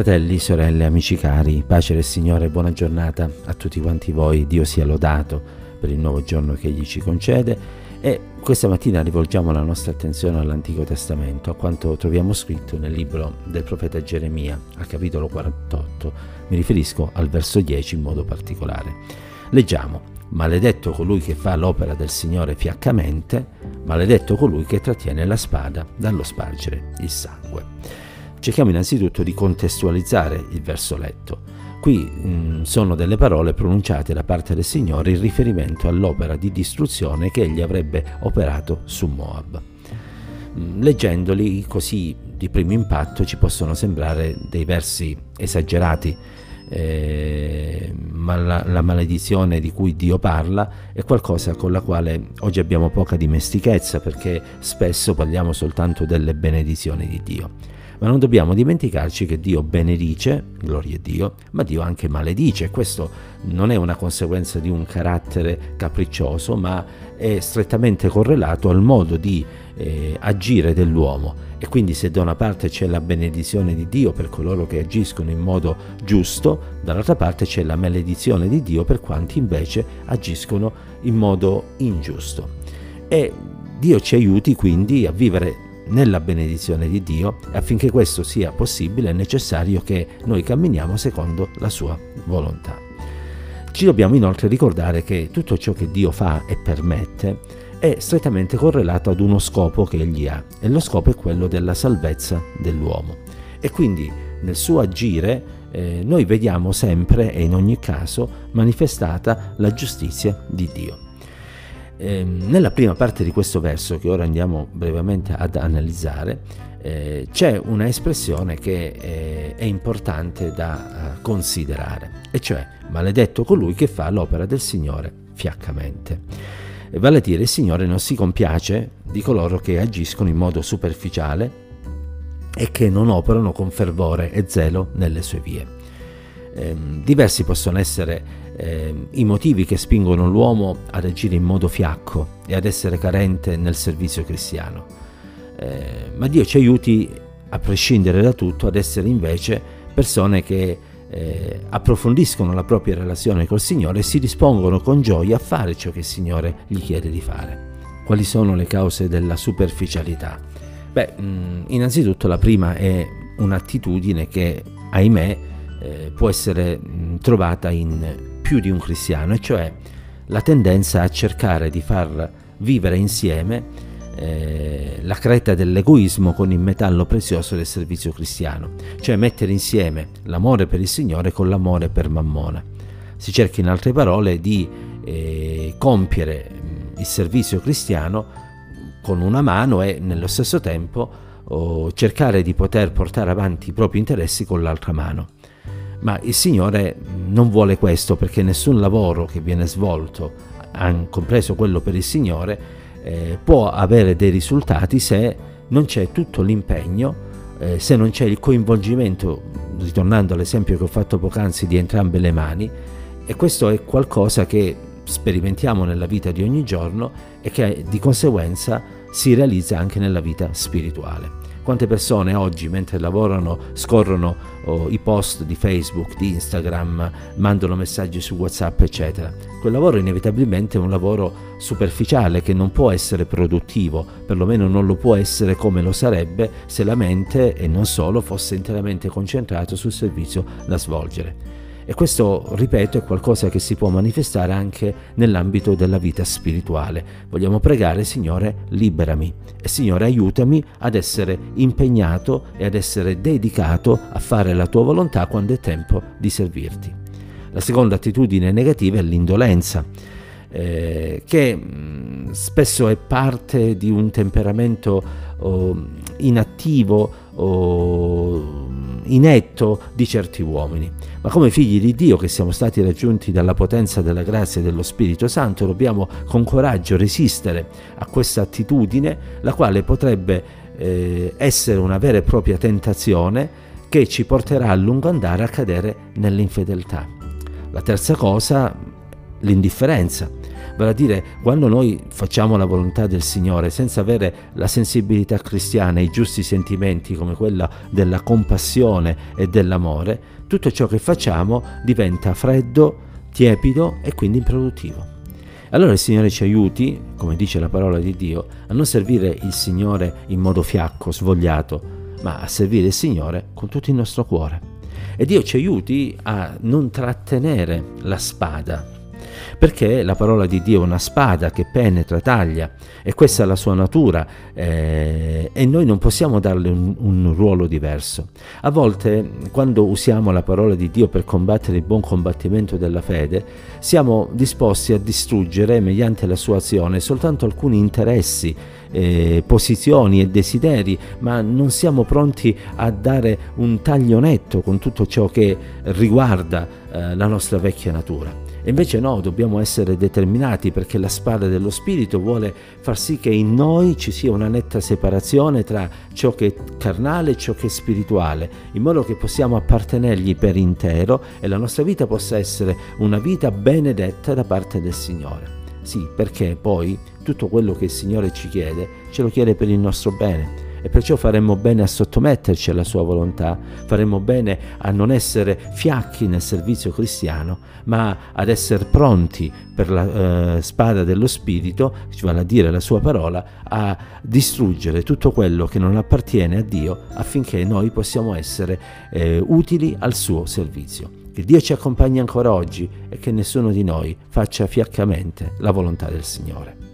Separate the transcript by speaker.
Speaker 1: Fratelli, sorelle, amici cari, pace del Signore e buona giornata a tutti quanti voi. Dio sia lodato per il nuovo giorno che Egli ci concede e questa mattina rivolgiamo la nostra attenzione all'Antico Testamento, a quanto troviamo scritto nel libro del profeta Geremia, al capitolo 48. Mi riferisco al verso 10 in modo particolare. Leggiamo, maledetto colui che fa l'opera del Signore fiaccamente, maledetto colui che trattiene la spada dallo spargere il sangue. Cerchiamo innanzitutto di contestualizzare il verso letto. Qui mh, mm, sono delle parole pronunciate da parte del Signore in riferimento all'opera di distruzione che egli avrebbe operato su Moab. Mm, leggendoli così di primo impatto ci possono sembrare dei versi esagerati, eh, ma la, la, maledizione di cui Dio parla è qualcosa con la quale oggi abbiamo poca dimestichezza perché spesso parliamo soltanto delle benedizioni di Dio ma non dobbiamo dimenticarci che Dio benedice, gloria a Dio, ma Dio anche maledice. Questo non è una conseguenza di un carattere capriccioso, ma è strettamente correlato al modo di eh, agire dell'uomo. E quindi se da una parte c'è la benedizione di Dio per coloro che agiscono in modo giusto, dall'altra parte c'è la maledizione di Dio per quanti invece agiscono in modo ingiusto. E Dio ci aiuti quindi a vivere nella benedizione di Dio e affinché questo sia possibile è necessario che noi camminiamo secondo la sua volontà. Ci dobbiamo inoltre ricordare che tutto ciò che Dio fa e permette è strettamente correlato ad uno scopo che egli ha e lo scopo è quello della salvezza dell'uomo. E quindi nel suo agire eh, noi vediamo sempre e in ogni caso manifestata la giustizia di Dio. Eh, nella prima parte di questo verso, che ora andiamo brevemente ad analizzare, eh, c'è una espressione che eh, è importante da uh, considerare, e cioè maledetto colui che fa l'opera del Signore fiaccamente. Vale a dire il Signore non si compiace di coloro che agiscono in modo superficiale e che non operano con fervore e zelo nelle sue vie. Ehm, diversi possono essere eh, i motivi che spingono l'uomo ad agire in modo fiacco e ad essere carente nel servizio cristiano. Eh, ma Dio ci aiuti, a prescindere da tutto, ad essere invece persone che eh, approfondiscono la propria relazione col Signore e si dispongono con gioia a fare ciò che il Signore gli chiede di fare. Quali sono le cause della superficialità? Beh, mh, mm, innanzitutto la prima è un'attitudine che, ahimè, eh, può essere mh, trovata in più di un cristiano, e cioè la tendenza a cercare di far vivere insieme eh, la creta dell'egoismo con il metallo prezioso del servizio cristiano, cioè mettere insieme l'amore per il Signore con l'amore per Mammona. Si cerca in altre parole di eh, compiere il servizio cristiano con una mano e nello stesso tempo oh, cercare di poter portare avanti i propri interessi con l'altra mano. Ma il Signore non vuole questo perché nessun lavoro che viene svolto, compreso quello per il Signore, eh, può avere dei risultati se non c'è tutto l'impegno, eh, se non c'è il coinvolgimento, ritornando all'esempio che ho fatto poc'anzi di entrambe le mani, e questo è qualcosa che sperimentiamo nella vita di ogni giorno e che di conseguenza si realizza anche nella vita spirituale. Quante persone oggi mentre lavorano scorrono oh, i post di Facebook, di Instagram, mandano messaggi su WhatsApp, eccetera. Quel lavoro inevitabilmente è un lavoro superficiale che non può essere produttivo, perlomeno non lo può essere come lo sarebbe se la mente e non solo fosse interamente concentrato sul servizio da svolgere. E questo, ripeto, è qualcosa che si può manifestare anche nell'ambito della vita spirituale. Vogliamo pregare, Signore, liberami e Signore, aiutami ad essere impegnato e ad essere dedicato a fare la tua volontà quando è tempo di servirti. La seconda attitudine negativa è l'indolenza. Eh, che mh, mm, spesso è parte di un temperamento oh, inattivo o inetto di certi uomini. Ma come figli di Dio che siamo stati raggiunti dalla potenza della grazia dello Spirito Santo, dobbiamo con coraggio resistere a questa attitudine, la quale potrebbe eh, essere una vera e propria tentazione che ci porterà a lungo andare a cadere nell'infedeltà. La terza cosa, l'indifferenza. Vale a dire, quando noi facciamo la volontà del Signore senza avere la sensibilità cristiana, i giusti sentimenti come quella della compassione e dell'amore, tutto ciò che facciamo diventa freddo, tiepido e quindi improduttivo. Allora il Signore ci aiuti, come dice la parola di Dio, a non servire il Signore in modo fiacco, svogliato, ma a servire il Signore con tutto il nostro cuore. E Dio ci aiuti a non trattenere la spada, perché la parola di Dio è una spada che penetra, taglia e questa è la sua natura eh, e noi non possiamo darle un, un, ruolo diverso. A volte quando usiamo la parola di Dio per combattere il buon combattimento della fede, siamo disposti a distruggere mediante la sua azione soltanto alcuni interessi eh, posizioni e desideri, ma non siamo pronti a dare un taglio netto con tutto ciò che riguarda eh, la nostra vecchia natura. E invece no, dobbiamo essere determinati perché la spada dello Spirito vuole far sì che in noi ci sia una netta separazione tra ciò che è carnale e ciò che è spirituale, in modo che possiamo appartenergli per intero e la nostra vita possa essere una vita benedetta da parte del Signore. Sì, perché poi tutto quello che il Signore ci chiede, ce lo chiede per il nostro bene e perciò faremmo bene a sottometterci alla sua volontà, faremmo bene a non essere fiacchi nel servizio cristiano, ma ad essere pronti per la eh, spada dello Spirito, vale a dire la sua parola, a distruggere tutto quello che non appartiene a Dio affinché noi possiamo essere eh, utili al suo servizio. Che Dio ci accompagni ancora oggi e che nessuno di noi faccia fiaccamente la volontà del Signore.